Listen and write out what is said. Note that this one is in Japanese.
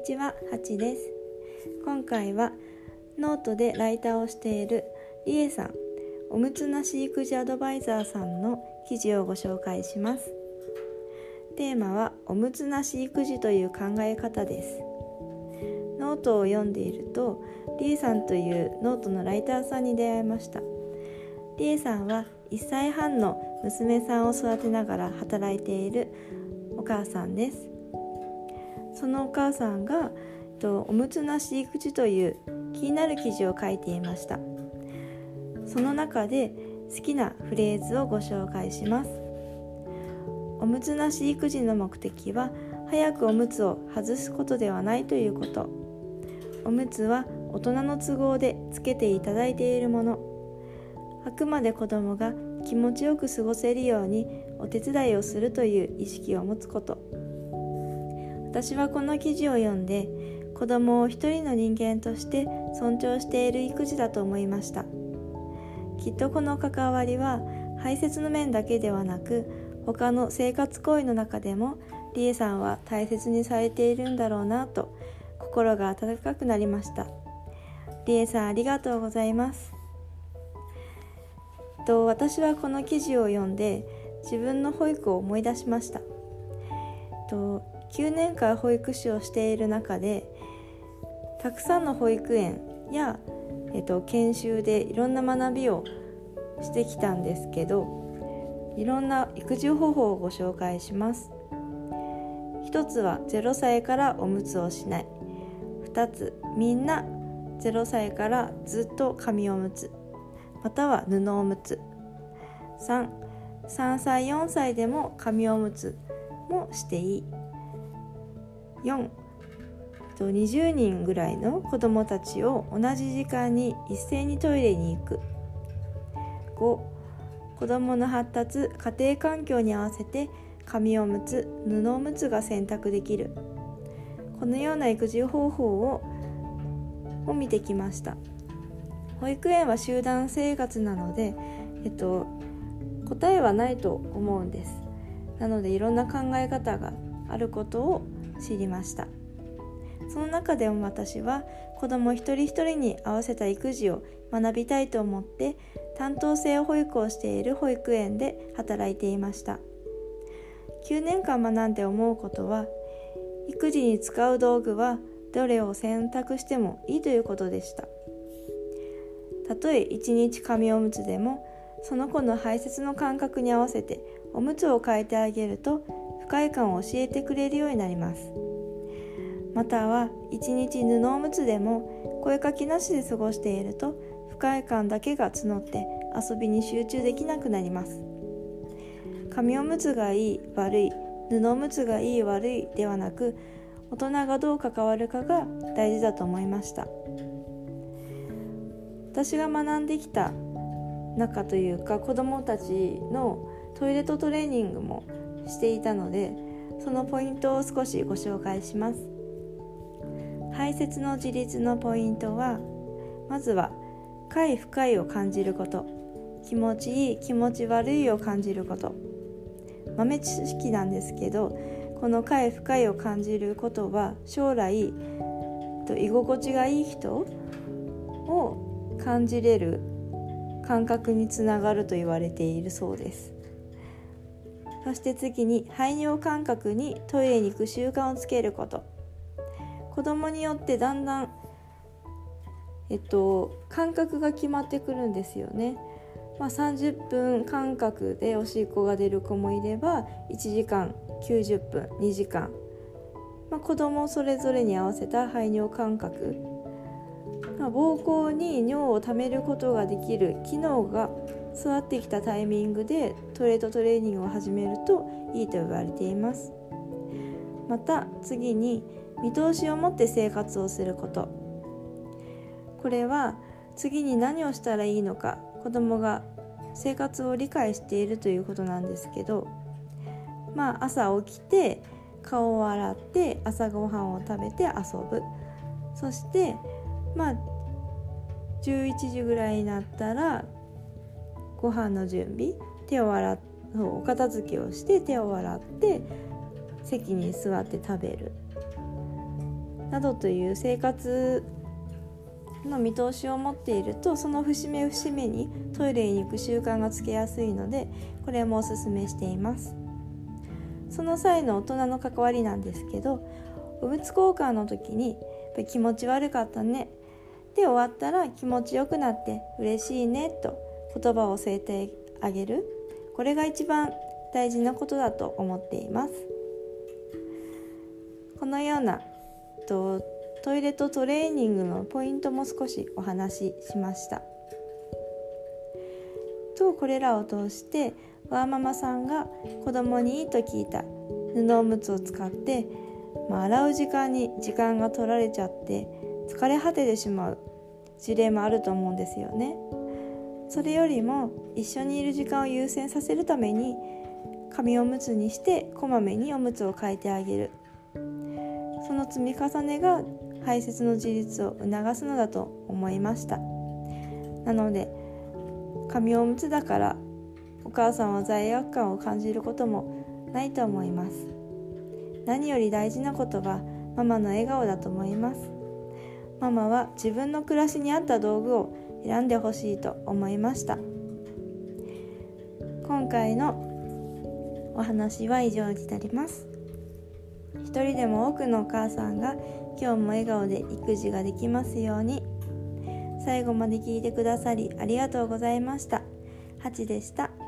にちは、はちです。今回はノートでライターをしているりえさん、おむつなし育児アドバイザーさんの記事をご紹介します。テーマはおむつなし育児という考え方です。ノートを読んでいると、りえさんというノートのライターさんに出会いました。りえさんは1歳半の娘さんを育てながら働いているお母さんですそのお母さんがとおむつなし育児という気になる記事を書いていました。その中で好きなフレーズをご紹介します。おむつなし育児の目的は早くおむつを外すことではないということ。おむつは大人の都合でつけていただいているもの。あくまで子供が気持ちよく過ごせるようにお手伝いをするという意識を持つこと。私はこの記事を読んで子供を一人の人間として尊重している育児だと思いました。きっとこの関わりは排泄の面だけではなく他の生活行為の中でもりえさんは大切にされているんだろうなと心が温かくなりました。りえさんありがとうございます。と私はこの記事を読んで自分の保育を思い出しました。9年間保育士をしている中でたくさんの保育園や、えっと、研修でいろんな学びをしてきたんですけどいろんな育児方法をご紹介します。一つは0歳からおむつをしない。2つみんな0歳からずっと紙おむつ。または布おむつ。33歳4歳でも紙おむつもしていい。4 20人ぐらいの子どもたちを同じ時間に一斉にトイレに行く。5子どもの発達家庭環境に合わせて紙おむつ布おむつが選択できる。このような育児方法をを見てきました。保育園は集団生活なので、えっと、答えはないと思うんです。なのでいろんな考え方があることを知りました。その中でも私は子ども一人一人に合わせた育児を学びたいと思って担当性保育をしている保育園で働いていました。9年間学んで思うことは育児に使う道具はどれを選択してもいいということでした。たとえ1日紙おむつでもその子の排泄の感覚に合わせておむつを変えてあげると快感を教えてくれるようになりますまたは1日布おむつでも声かけなしで過ごしていると不快感だけが募って遊びに集中できなくなります紙おむつがいい悪い布おむつがいい悪いではなく大人がどう関わるかが大事だと思いました。私が学んできた中というか子どもたちのトイレットトレーニングもしていたのでそのポイントを少しご紹介します。排泄の自立のポイントはまずは快不快を感じること。気持ちいい気持ち悪いを感じること。豆知識なんですけどこの快不快を感じることは将来と居心地がいい人を感じれる感覚につながると言われているそうです。そして次に排尿感覚にトイレに行く習慣をつけること。子供によってだんだんえっと感覚が決まってくるんですよね。まあ、30分間隔でおしっこが出る子もいれば1時間90分2時間、まあ、子供それぞれに合わせた排尿感覚。まあ、膀胱に尿を溜めることができる機能が育ってきたタイミングでトレートトレーニングを始めるといいと言われています。また次に見通しを持って生活をすること。これは次に何をしたらいいのか子供が生活を理解しているということなんですけどまあ朝起きて顔を洗って朝ごはんを食べて遊ぶ。そしてまあ11時ぐらいになったらご飯の準備手を洗っお片付けをして手を洗って席に座って食べる。などという生活の見通しを持っているとその節目節目にトイレに行く習慣がつけやすいのでこれもおすすめしています。その際の大人の関わりなんですけどおむつ交換の時に「気持ち悪かったね」で終わったら気持ちよくなって嬉しいねと言葉を添えてあげる。これが一番大事なことだと思っています。このようなとトイレとトレーニングのポイントも少しお話ししました。とこれらを通してワーママさんが子供にいいと聞いた布おむつを使って、まあ、洗う時間に時間が取られちゃって疲れ果ててしまう事例もあると思うんですよね。それよりも一緒にいる時間を優先させるために紙おむつにしてこまめにおむつを変えてあげる。その積み重ねが排泄の自立を促すのだと思いました。なので紙おむつだからお母さんは罪悪感を感じることもないと思います。何より大事なことはママの笑顔だと思います。ママは自分の暮らしに合った道具を選んでほしいと思いました今回のお話は以上になります一人でも多くのお母さんが今日も笑顔で育児ができますように最後まで聞いてくださりありがとうございました。ハチでした。